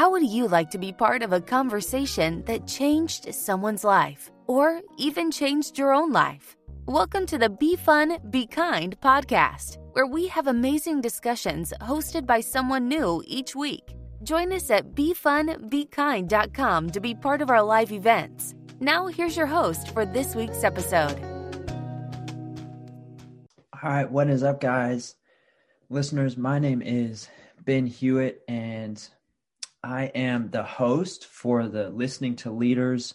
How would you like to be part of a conversation that changed someone's life or even changed your own life? Welcome to the Be Fun, Be Kind podcast, where we have amazing discussions hosted by someone new each week. Join us at BeFunBeKind.com to be part of our live events. Now, here's your host for this week's episode. All right, what is up, guys? Listeners, my name is Ben Hewitt, and I am the host for the Listening to Leaders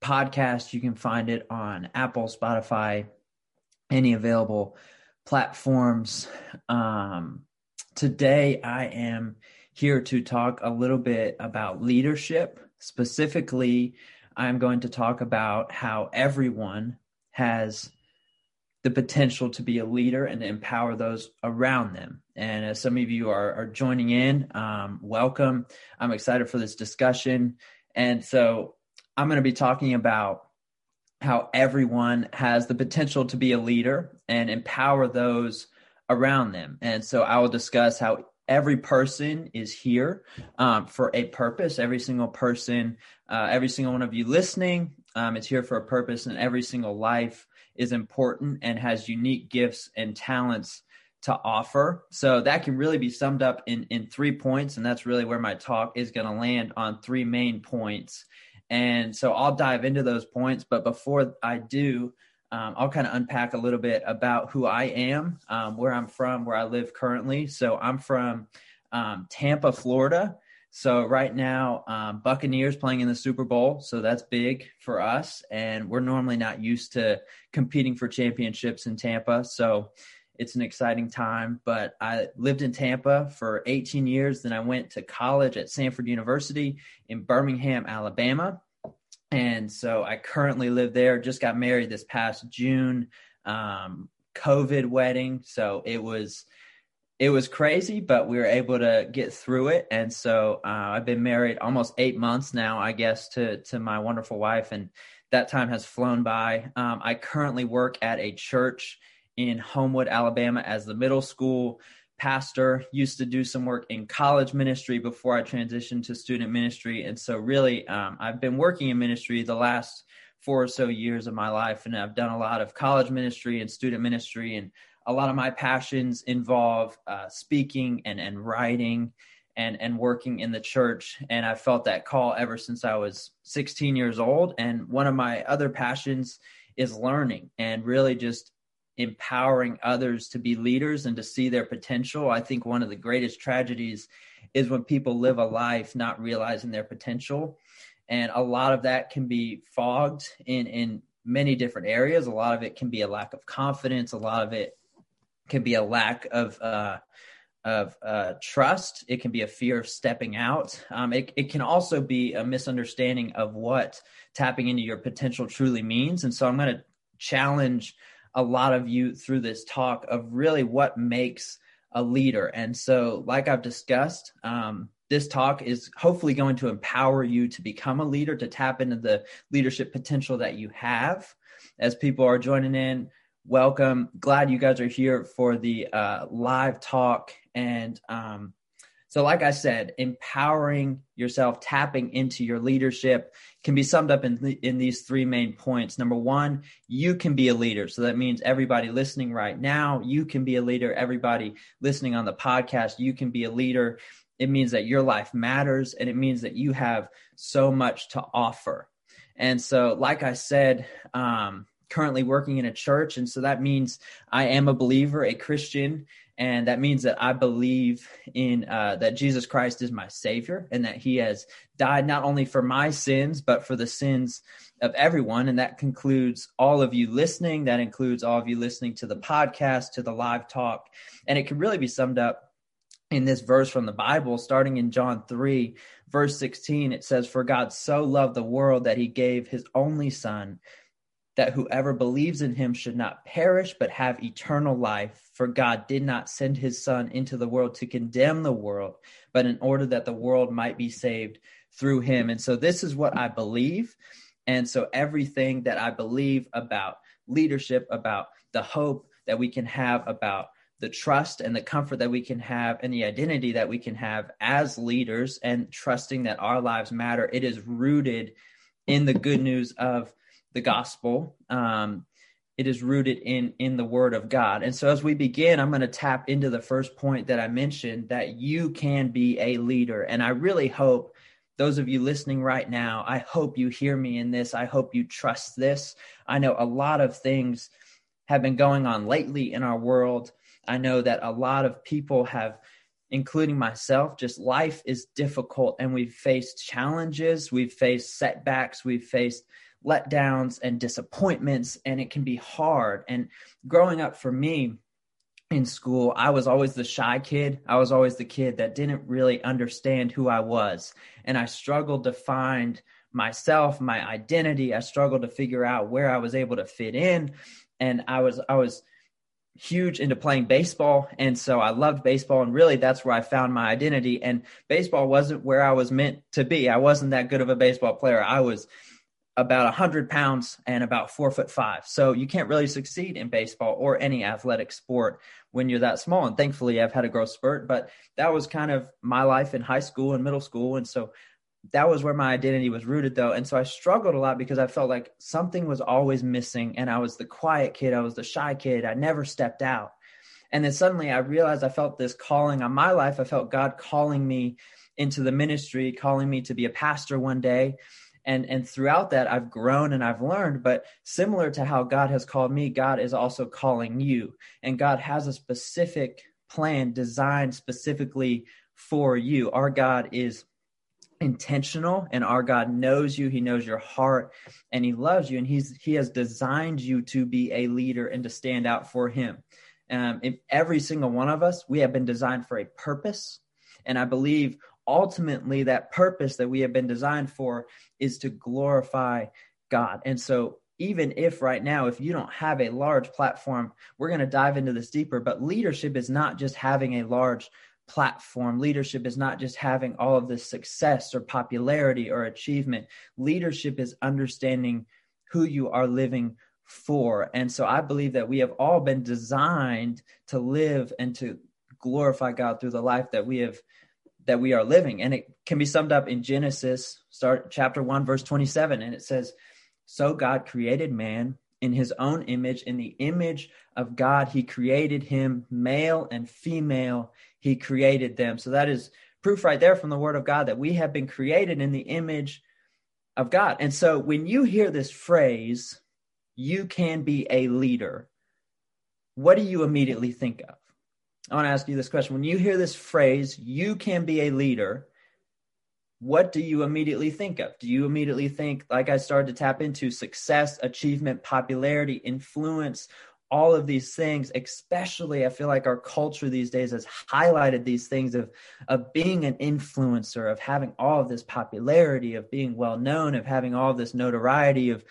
podcast. You can find it on Apple, Spotify, any available platforms. Um, today, I am here to talk a little bit about leadership. Specifically, I'm going to talk about how everyone has the potential to be a leader and empower those around them. And as some of you are, are joining in, um, welcome. I'm excited for this discussion. And so I'm going to be talking about how everyone has the potential to be a leader and empower those around them. And so I will discuss how every person is here um, for a purpose. Every single person, uh, every single one of you listening, um, is here for a purpose, and every single life is important and has unique gifts and talents to offer. So that can really be summed up in in three points, and that's really where my talk is going to land on three main points. And so I'll dive into those points, but before I do, um, I'll kind of unpack a little bit about who I am, um, where I'm from, where I live currently. So I'm from um, Tampa, Florida. So right now, um, Buccaneers playing in the Super Bowl, so that's big for us, and we're normally not used to competing for championships in Tampa. So it's an exciting time. But I lived in Tampa for 18 years. Then I went to college at Samford University in Birmingham, Alabama. And so I currently live there. Just got married this past June. Um, COVID wedding. So it was it was crazy, but we were able to get through it. And so uh, I've been married almost eight months now, I guess, to to my wonderful wife, and that time has flown by. Um, I currently work at a church in Homewood, Alabama, as the middle school pastor. Used to do some work in college ministry before I transitioned to student ministry, and so really, um, I've been working in ministry the last four or so years of my life, and I've done a lot of college ministry and student ministry and a lot of my passions involve uh, speaking and, and writing and, and working in the church. And I felt that call ever since I was 16 years old. And one of my other passions is learning and really just empowering others to be leaders and to see their potential. I think one of the greatest tragedies is when people live a life not realizing their potential. And a lot of that can be fogged in, in many different areas. A lot of it can be a lack of confidence. A lot of it can be a lack of uh, of uh, trust. It can be a fear of stepping out. Um, it, it can also be a misunderstanding of what tapping into your potential truly means. And so I'm going to challenge a lot of you through this talk of really what makes a leader. And so, like I've discussed, um, this talk is hopefully going to empower you to become a leader, to tap into the leadership potential that you have. As people are joining in, welcome. Glad you guys are here for the uh, live talk. And um, so, like I said, empowering yourself, tapping into your leadership can be summed up in, th- in these three main points. Number one, you can be a leader. So that means everybody listening right now, you can be a leader. Everybody listening on the podcast, you can be a leader. It means that your life matters and it means that you have so much to offer. And so, like I said, um, currently working in a church. And so that means I am a believer, a Christian. And that means that I believe in uh, that Jesus Christ is my Savior and that He has died not only for my sins, but for the sins of everyone. And that concludes all of you listening. That includes all of you listening to the podcast, to the live talk. And it can really be summed up in this verse from the Bible, starting in John 3, verse 16. It says, For God so loved the world that He gave His only Son that whoever believes in him should not perish but have eternal life. For God did not send his Son into the world to condemn the world, but in order that the world might be saved through him. And so this is what I believe. And so everything that I believe about leadership, about the hope that we can have about the trust and the comfort that we can have and the identity that we can have as leaders and trusting that our lives matter it is rooted in the good news of the gospel. Um, it is rooted in in the word of god. And so as we begin i'm going to tap into the first point that i mentioned that you can be a leader. And i really hope those of you listening right now i hope you hear me in this. I hope you trust this. I know a lot of things have been going on lately in our world. I know that a lot of people have including myself just life is difficult and we've faced challenges we've faced setbacks we've faced letdowns and disappointments and it can be hard. And growing up for me in school i was always the shy kid. I was always the kid that didn't really understand who i was. And i struggled to find myself my identity. I struggled to figure out where i was able to fit in. And i was i was huge into playing baseball. And so I loved baseball and really that's where I found my identity. And baseball wasn't where I was meant to be. I wasn't that good of a baseball player. I was about 100 pounds and about four foot five. So you can't really succeed in baseball or any athletic sport when you're that small. And thankfully, I've had a growth spurt, but that was kind of my life in high school and middle school. And so that was where my identity was rooted, though. And so I struggled a lot because I felt like something was always missing. And I was the quiet kid, I was the shy kid, I never stepped out. And then suddenly I realized I felt this calling on my life. I felt God calling me into the ministry, calling me to be a pastor one day and and throughout that i've grown and i've learned but similar to how god has called me god is also calling you. And god has a specific plan designed specifically for you. Our god is intentional and our god knows you. He knows your heart and he loves you. And he's he has designed you to be a leader and to stand out for him. Um, every single one of us we have been designed for a purpose. And i believe ultimately that purpose that we have been designed for is to glorify God. And so even if right now if you don't have a large platform, we're going to dive into this deeper, but leadership is not just having a large platform. Leadership is not just having all of this success or popularity or achievement. Leadership is understanding who you are living for. And so I believe that we have all been designed to live and to glorify God through the life that we have that we are living. And it can be summed up in Genesis, start chapter 1, verse 27. And it says, So God created man in his own image. In the image of God, he created him, male and female, he created them. So that is proof right there from the word of God that we have been created in the image of God. And so when you hear this phrase, you can be a leader, what do you immediately think of? I want to ask you this question. When you hear this phrase, you can be a leader, what do you immediately think of? Do you immediately think, like I started to tap into, success, achievement, popularity, influence, all of these things, especially I feel like our culture these days has highlighted these things of, of being an influencer, of having all of this popularity, of being well known, of having all of this notoriety, of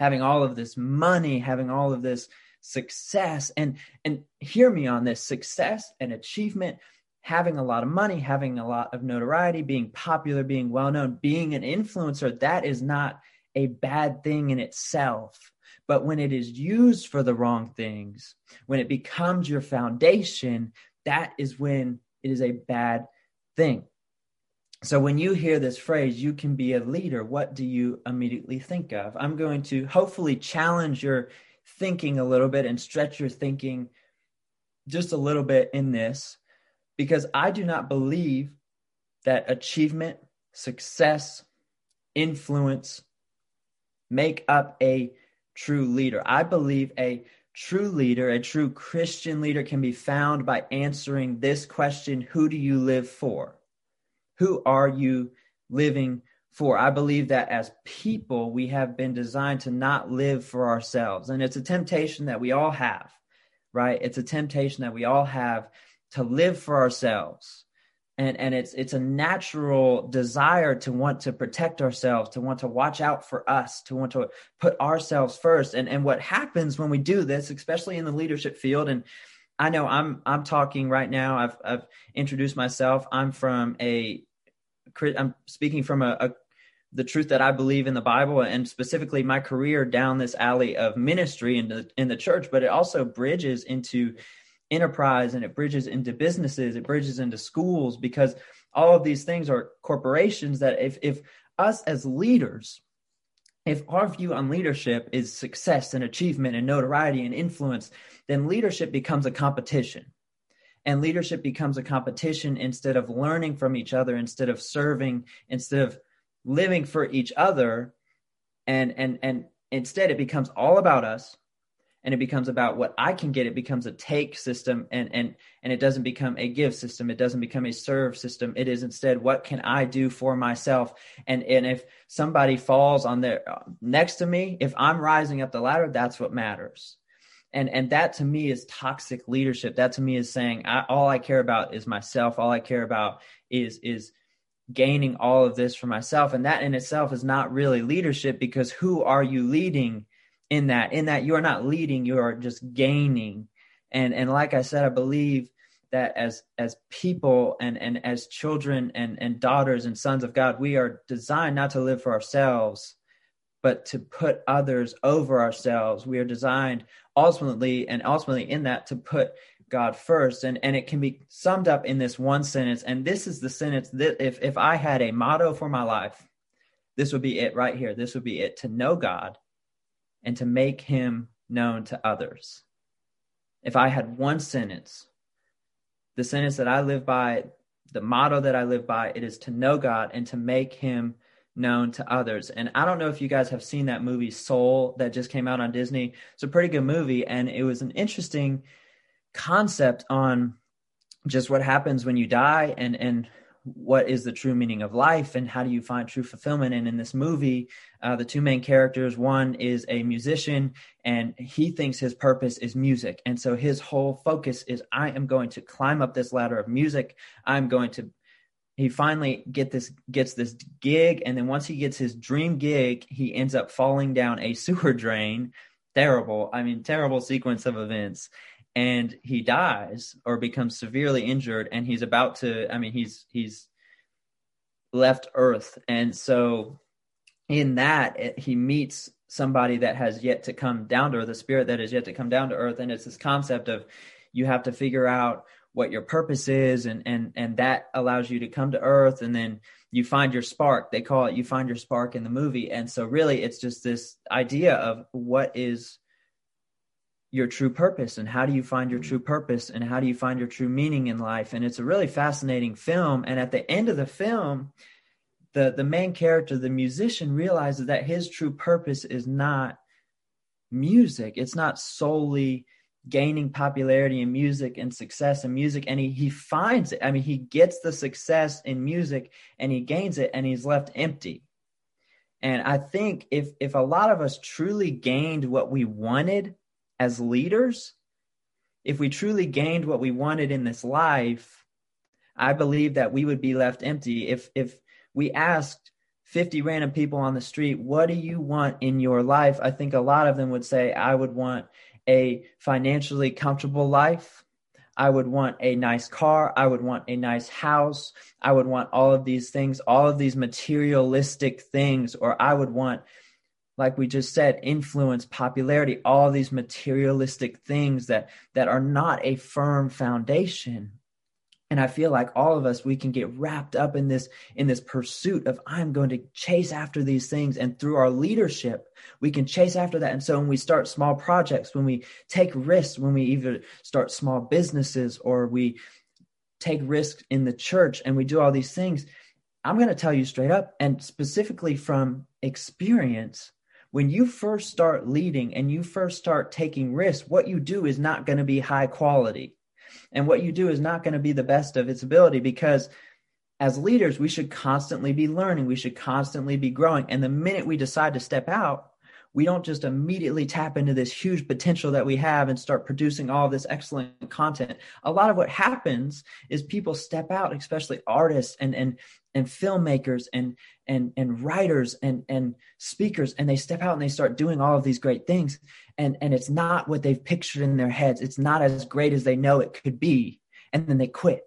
having all of this money, having all of this success. And and hear me on this success and achievement having a lot of money having a lot of notoriety being popular being well known being an influencer that is not a bad thing in itself. But when it is used for the wrong things when it becomes your foundation that is when it is a bad thing. So when you hear this phrase you can be a leader what do you immediately think of? I'm going to hopefully challenge your thinking a little bit and stretch your thinking just a little bit in this because I do not believe that achievement, success, influence make up a true leader. I believe a true leader, a true Christian leader can be found by answering this question Who do you live for? Who are you living for. I believe that as people, we have been designed to not live for ourselves. And it's a temptation that we all have, right? It's a temptation that we all have to live for ourselves. And, and it's it's a natural desire to want to protect ourselves, to want to watch out for us, to want to put ourselves first. And and what happens when we do this, especially in the leadership field, and I know I'm I'm talking right now. I've I've introduced myself. I'm from a I'm speaking from a, a the truth that I believe in the Bible and specifically my career down this alley of ministry in the in the church, but it also bridges into enterprise and it bridges into businesses, it bridges into schools because all of these things are corporations that if if us as leaders if our view on leadership is success and achievement and notoriety and influence, then leadership becomes a competition. And leadership becomes a competition instead of learning from each other, instead of serving, instead of living for each other. And and and instead it becomes all about us and it becomes about what I can get. It becomes a take system and and and it doesn't become a give system. It doesn't become a serve system. It is instead what can I do for myself? And and if somebody falls on their next to me, if I'm rising up the ladder, that's what matters. And and that to me is toxic leadership. That to me is saying I, all I care about is myself. All I care about is is gaining all of this for myself. And that in itself is not really leadership because who are you leading in that? In that you are not leading you are just gaining. And and like i said i believe that as as people and and as children and and daughters and sons of god we are designed not to live for ourselves but to put others over ourselves. We are designed ultimately and ultimately in that to put god first and and it can be summed up in this one sentence and this is the sentence that if if i had a motto for my life this would be it right here this would be it to know god and to make him known to others. If I had one sentence, the sentence that I live by, the motto that I live by, it is to know God and to make him known to others. And I don't know if you guys have seen that movie Soul that just came out on Disney. It's a pretty good movie and it was an interesting concept on just what happens when you die and and what is the true meaning of life and how do you find true fulfillment. And in this movie uh, the two main characters one is a musician and he thinks his purpose is music. And so his whole focus is i am going to climb up this ladder of music. I'm going to he finally get this gets this gig. And then once he gets his dream gig he ends up falling down a sewer drain. Terrible. I mean terrible sequence of events and he dies or becomes severely injured and he's about to i mean he's he's left earth. And so in that it, he meets somebody that has yet to come down to earth the spirit that has yet to come down to earth. And it's this concept of you have to figure out what your purpose is and and and that allows you to come to earth. And then you find your spark. They call it you find your spark in the movie. And so really it's just this idea of what is your true purpose and how do you find your true purpose and how do you find your true meaning in life? And it's a really fascinating film and at the end of the film the the main character the musician realizes that his true purpose is not music. It's not solely gaining popularity in music and success in music and he, he finds it. I mean he gets the success in music and he gains it and he's left empty. And i think if if a lot of us truly gained what we wanted as leaders, if we truly gained what we wanted in this life, I believe that we would be left empty. If if we asked 50 random people on the street, what do you want in your life? I think a lot of them would say, I would want a financially comfortable life. I would want a nice car. I would want a nice house. I would want all of these things, all of these materialistic things, or I would want like we just said influence popularity all these materialistic things that that are not a firm foundation. And i feel like all of us we can get wrapped up in this in this pursuit of i'm going to chase after these things. And through our leadership we can chase after that. And so when we start small projects when we take risks when we either start small businesses or we take risks in the church and we do all these things i'm going to tell you straight up and specifically from experience when you first start leading and you first start taking risks, what you do is not going to be high quality. And what you do is not going to be the best of its ability because as leaders, we should constantly be learning. We should constantly be growing. And the minute we decide to step out, we don't just immediately tap into this huge potential that we have and start producing all this excellent content. A lot of what happens is people step out, especially artists and and and filmmakers and and and writers and and speakers and they step out and they start doing all of these great things and and it's not what they've pictured in their heads. It's not as great as they know it could be and then they quit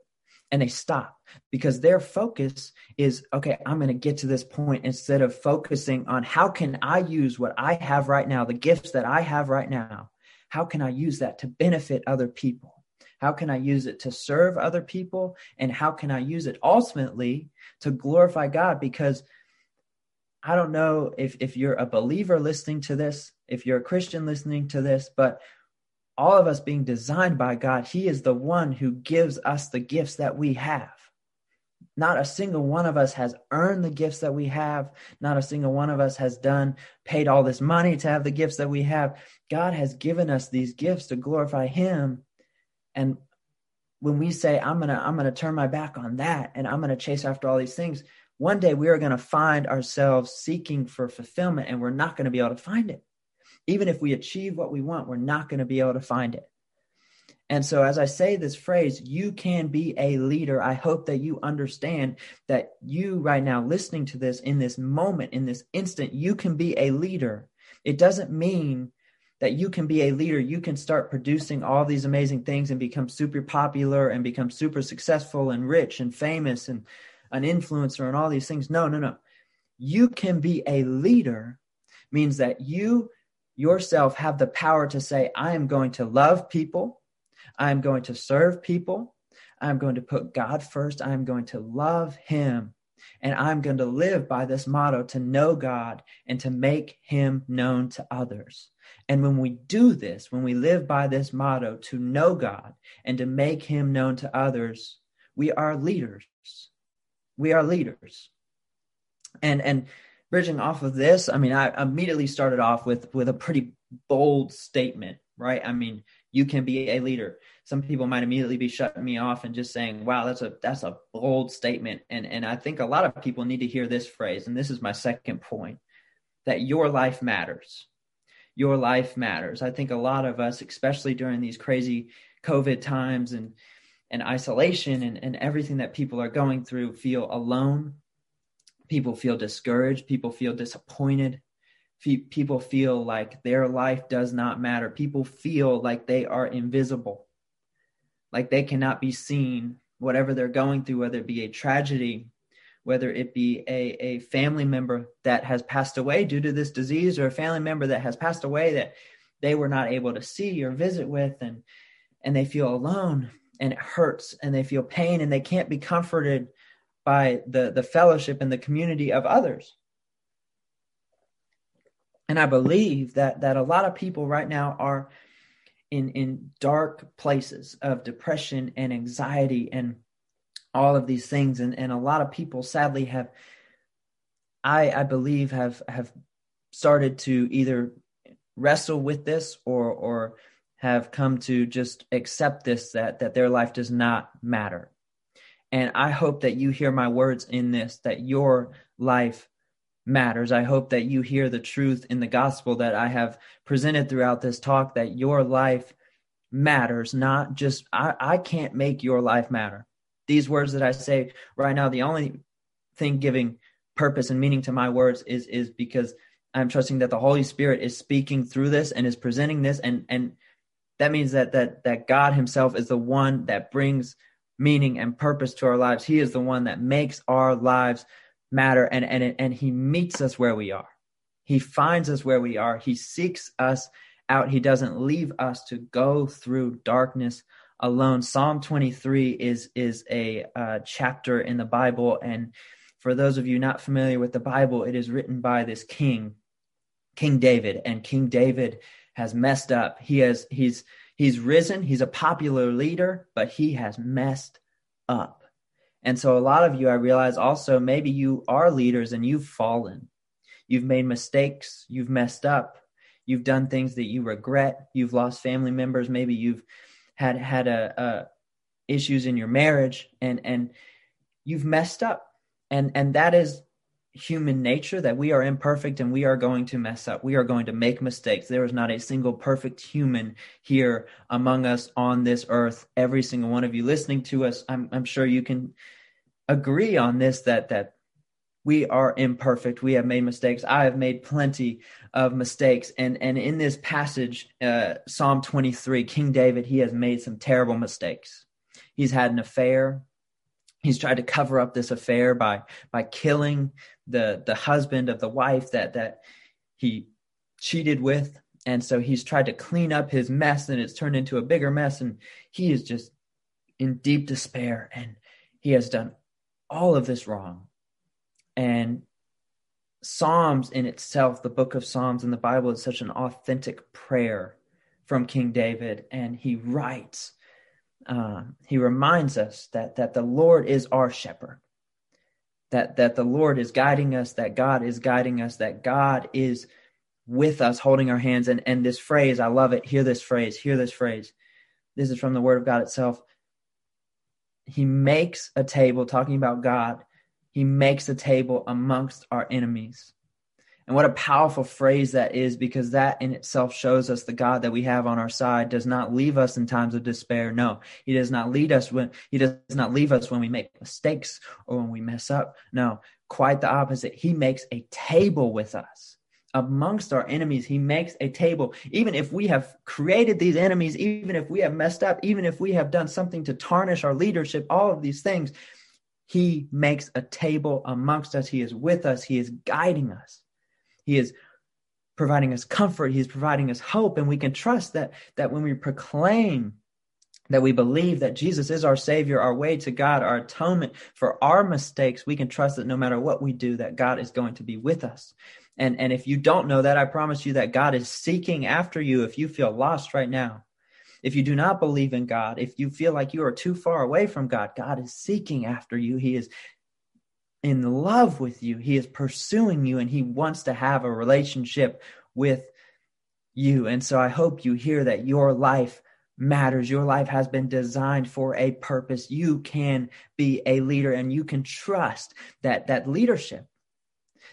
and they stop because their focus is okay i'm going to get to this point instead of focusing on how can i use what i have right now the gifts that i have right now how can i use that to benefit other people How can I use it to serve other people? And how can I use it ultimately to glorify God? Because I don't know if, if you're a believer listening to this, if you're a Christian listening to this, but all of us being designed by God, He is the one who gives us the gifts that we have. Not a single one of us has earned the gifts that we have. Not a single one of us has done, paid all this money to have the gifts that we have. God has given us these gifts to glorify Him. And when we say, I'm going to, I'm going to turn my back on that and I'm going to chase after all these things, one day we are going to find ourselves seeking for fulfillment and we're not going to be able to find it. Even if we achieve what we want, we're not going to be able to find it. And so, as I say this phrase, you can be a leader. I hope that you understand that you, right now, listening to this in this moment, in this instant, you can be a leader. It doesn't mean that you can be a leader. You can start producing all these amazing things and become super popular and become super successful and rich and famous and an influencer and all these things. No, no, no. You can be a leader means that you yourself have the power to say, I am going to love people. I am going to serve people. I'm going to put God first. I'm going to love Him. And I'm going to live by this motto to know God and to make Him known to others. And when we do this, when we live by this motto to know God and to make Him known to others, we are leaders. We are leaders. And, and, bridging off of this, I mean, I immediately started off with with a pretty bold statement, right? I mean, you can be a leader. Some people might immediately be shutting me off and just saying, "Wow, that's a that's a bold statement." And and I think a lot of people need to hear this phrase, and this is my second point, that your life matters. Your life matters. I think a lot of us, especially during these crazy COVID times and and isolation and, and everything that people are going through, feel alone people feel discouraged people feel disappointed people feel like their life does not matter people feel like they are invisible like they cannot be seen whatever they're going through whether it be a tragedy whether it be a, a family member that has passed away due to this disease or a family member that has passed away that they were not able to see or visit with and and they feel alone and it hurts and they feel pain and they can't be comforted by the, the fellowship and the community of others. And I believe that that a lot of people right now are in in dark places of depression and anxiety and all of these things and and a lot of people sadly have I I believe have have started to either wrestle with this or or have come to just accept this that that their life does not matter and I hope that you hear my words in this, that your life matters. I hope that you hear the truth in the gospel that I have presented throughout this talk, that your life matters, not just, I, I can't make your life matter. These words that I say right now, the only thing giving purpose and meaning to my words is, is because I'm trusting that the Holy Spirit is speaking through this and is presenting this. And, and that means that, that, that God himself is the one that brings meaning and purpose to our lives. He is the one that makes our lives matter and and and he meets us where we are. He finds us where we are. He seeks us out. He doesn't leave us to go through darkness alone. Psalm 23 is is a uh, chapter in the Bible and for those of you not familiar with the Bible, it is written by this king, King David, and King David has messed up. He has he's He's risen, he's a popular leader, but he has messed up. And so, a lot of you, I realize also, maybe you are leaders and you've fallen. You've made mistakes, you've messed up, you've done things that you regret, you've lost family members, maybe you've had had a, a issues in your marriage and and you've messed up. And and that is human nature that we are imperfect and we are going to mess up. We are going to make mistakes. There is not a single perfect human here among us on this earth. Every single one of you listening to us, I'm, I'm sure you can agree on this that that we are imperfect. We have made mistakes. I have made plenty of mistakes. And and in this passage, uh, Psalm 23, King David, he has made some terrible mistakes. He's had an affair he's tried to cover up this affair by by killing the the husband of the wife that that he cheated with and so he's tried to clean up his mess and it's turned into a bigger mess and he is just in deep despair and he has done all of this wrong. And Psalms in itself, the book of Psalms in the Bible is such an authentic prayer from King David. And he writes, uh, he reminds us that, that the Lord is our shepherd, that, that the Lord is guiding us, that God is guiding us, that God is with us, holding our hands. And, and this phrase, I love it. Hear this phrase, hear this phrase. This is from the Word of God itself. He makes a table, talking about God, he makes a table amongst our enemies. And what a powerful phrase that is because that in itself shows us the God that we have on our side does not leave us in times of despair. No, he does not lead us when he does not leave us when we make mistakes or when we mess up. No, quite the opposite. He makes a table with us amongst our enemies. He makes a table. Even if we have created these enemies, even if we have messed up, even if we have done something to tarnish our leadership, all of these things, he makes a table amongst us. He is with us. He is guiding us. He is providing us comfort. He is providing us hope. And we can trust that, that when we proclaim that we believe that Jesus is our Savior, our way to God, our atonement for our mistakes, we can trust that no matter what we do, that God is going to be with us. And, and if you don't know that, I promise you that God is seeking after you if you feel lost right now. If you do not believe in God, if you feel like you are too far away from God, God is seeking after you. He is in love with you. He is pursuing you and he wants to have a relationship with you. And so I hope you hear that your life matters. Your life has been designed for a purpose. You can be a leader and you can trust that that leadership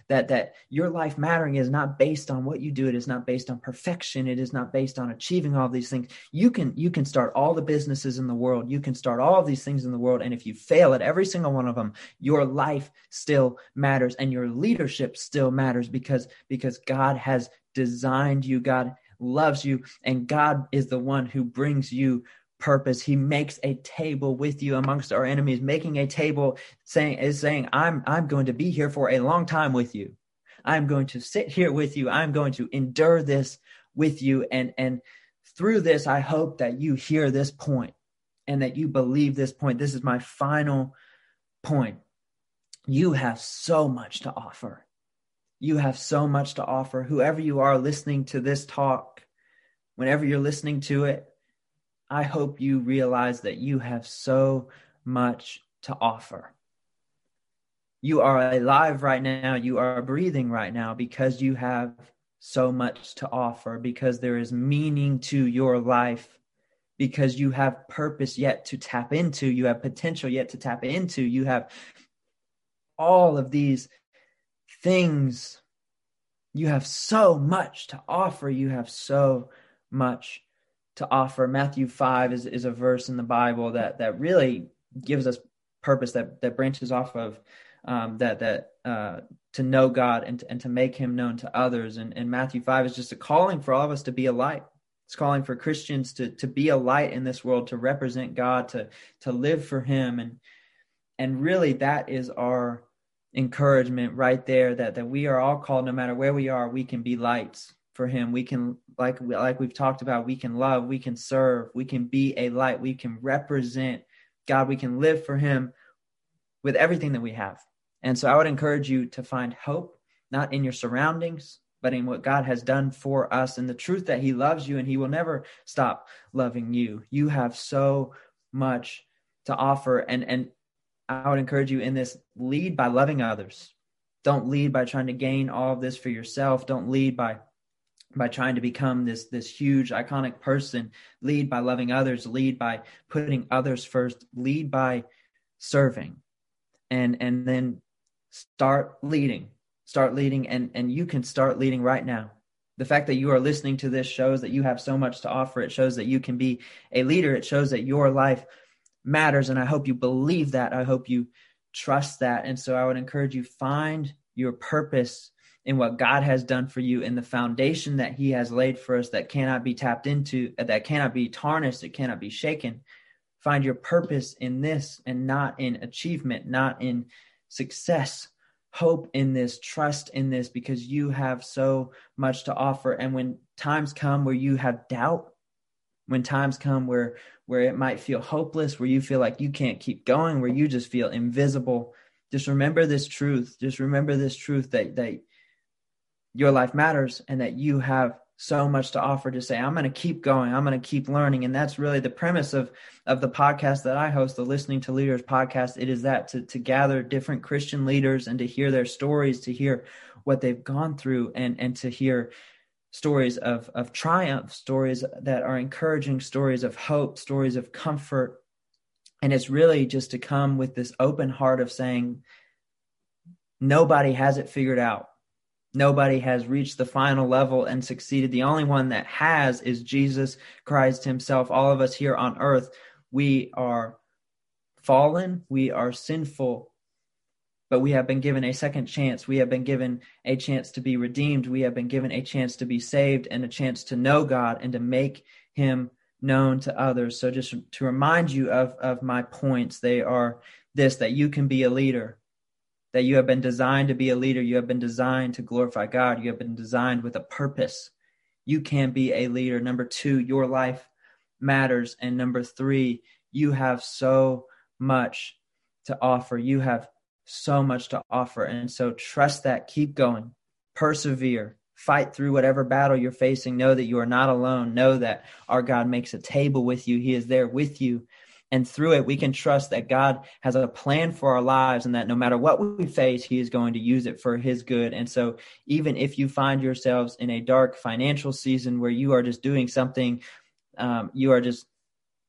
that that your life mattering is not based on what you do. It is not based on perfection. It is not based on achieving all these things. You can you can start all the businesses in the world. You can start all of these things in the world. And if you fail at every single one of them your life still matters and your leadership still matters because because God has designed you. God loves you. And God is the one who brings you purpose. He makes a table with you amongst our enemies, making a table saying is saying, I'm I'm going to be here for a long time with you. I'm going to sit here with you. I'm going to endure this with you. And and through this, I hope that you hear this point and that you believe this point. This is my final point. You have so much to offer. You have so much to offer. Whoever you are listening to this talk, whenever you're listening to it, I hope you realize that you have so much to offer. You are alive right now. You are breathing right now because you have so much to offer, because there is meaning to your life, because you have purpose yet to tap into, you have potential yet to tap into, you have all of these things. You have so much to offer. You have so much to offer. Matthew 5 is, is a verse in the Bible that, that really gives us purpose that, that branches off of um, that, that uh, to know God and to, and to make him known to others. And, and Matthew 5 is just a calling for all of us to be a light. It's calling for Christians to, to be a light in this world, to represent God, to, to live for him. And, and really that is our encouragement right there that, that we are all called, no matter where we are, we can be lights for him. We can like like we've talked about we can love we can serve we can be a light we can represent god we can live for him with everything that we have. And so i would encourage you to find hope not in your surroundings but in what god has done for us and the truth that he loves you and he will never stop loving you. You have so much to offer. And and i would encourage you in this lead by loving others. Don't lead by trying to gain all of this for yourself. Don't lead by by trying to become this this huge iconic person lead by loving others lead by putting others first lead by serving and and then start leading start leading and and you can start leading right now. The fact that you are listening to this shows that you have so much to offer. It shows that you can be a leader. It shows that your life matters and i hope you believe that. I hope you trust that. And so i would encourage you find your purpose in what God has done for you in the foundation that He has laid for us that cannot be tapped into, uh, that cannot be tarnished, it cannot be shaken. Find your purpose in this and not in achievement, not in success. Hope in this, trust in this, because you have so much to offer. And when times come where you have doubt, when times come where where it might feel hopeless, where you feel like you can't keep going, where you just feel invisible, just remember this truth. Just remember this truth that that your life matters and that you have so much to offer to say i'm going to keep going. I'm going to keep learning. And that's really the premise of of the podcast that i host the listening to leaders podcast. It is that to to gather different christian leaders and to hear their stories to hear what they've gone through and and to hear stories of of triumph stories that are encouraging stories of hope stories of comfort. And it's really just to come with this open heart of saying nobody has it figured out Nobody has reached the final level and succeeded. The only one that has is Jesus Christ Himself. All of us here on earth, we are fallen, we are sinful, but we have been given a second chance. We have been given a chance to be redeemed. We have been given a chance to be saved and a chance to know God and to make Him known to others. So, just to remind you of, of my points, they are this that you can be a leader that you have been designed to be a leader. You have been designed to glorify God. You have been designed with a purpose. You can be a leader. Number two, your life matters. And number three, you have so much to offer. You have so much to offer. And so trust that. Keep going. Persevere. Fight through whatever battle you're facing. Know that you are not alone. Know that our God makes a table with you. He is there with you and through it, we can trust that God has a plan for our lives and that no matter what we face, He is going to use it for His good. And so, even if you find yourselves in a dark financial season where you are just doing something, um, you are just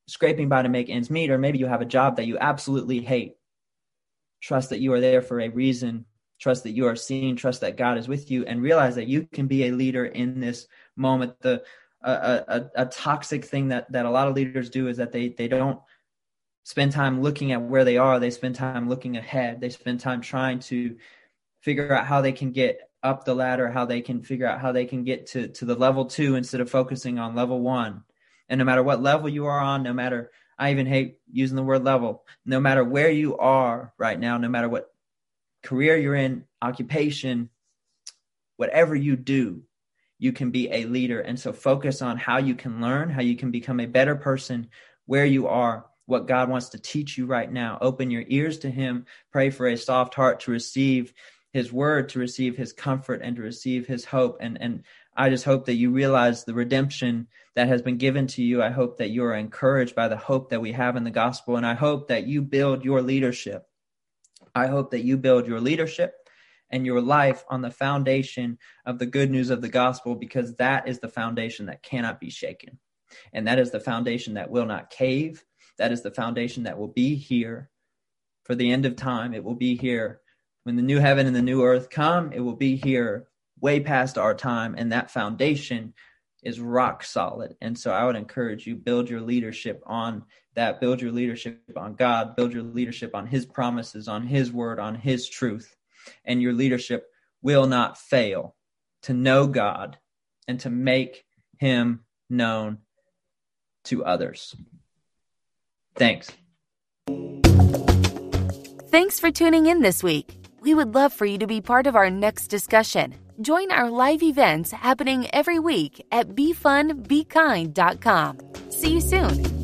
scraping by to make ends meet, or maybe you have a job that you absolutely hate, trust that you are there for a reason. Trust that you are seen, trust that God is with you, and realize that you can be a leader in this moment. The a, a, a toxic thing that that a lot of leaders do is that they they don't spend time looking at where they are. They spend time looking ahead. They spend time trying to figure out how they can get up the ladder, how they can figure out how they can get to, to the level two instead of focusing on level one. And no matter what level you are on, no matter, I even hate using the word level, no matter where you are right now, no matter what career you're in, occupation, whatever you do, you can be a leader. And so focus on how you can learn, how you can become a better person where you are what God wants to teach you right now. Open your ears to Him. Pray for a soft heart to receive His word, to receive His comfort, and to receive His hope. And and I just hope that you realize the redemption that has been given to you. I hope that you are encouraged by the hope that we have in the gospel, and I hope that you build your leadership. I hope that you build your leadership and your life on the foundation of the good news of the gospel because that is the foundation that cannot be shaken. And that is the foundation that will not cave that is the foundation that will be here for the end of time. It will be here when the new heaven and the new earth come. It will be here way past our time. And that foundation is rock solid. And so I would encourage you build your leadership on that, build your leadership on God, build your leadership on his promises, on his word, on his truth. And your leadership will not fail to know God and to make him known to others. Thanks. Thanks for tuning in this week. We would love for you to be part of our next discussion. Join our live events happening every week at befunbekind.com. See you soon.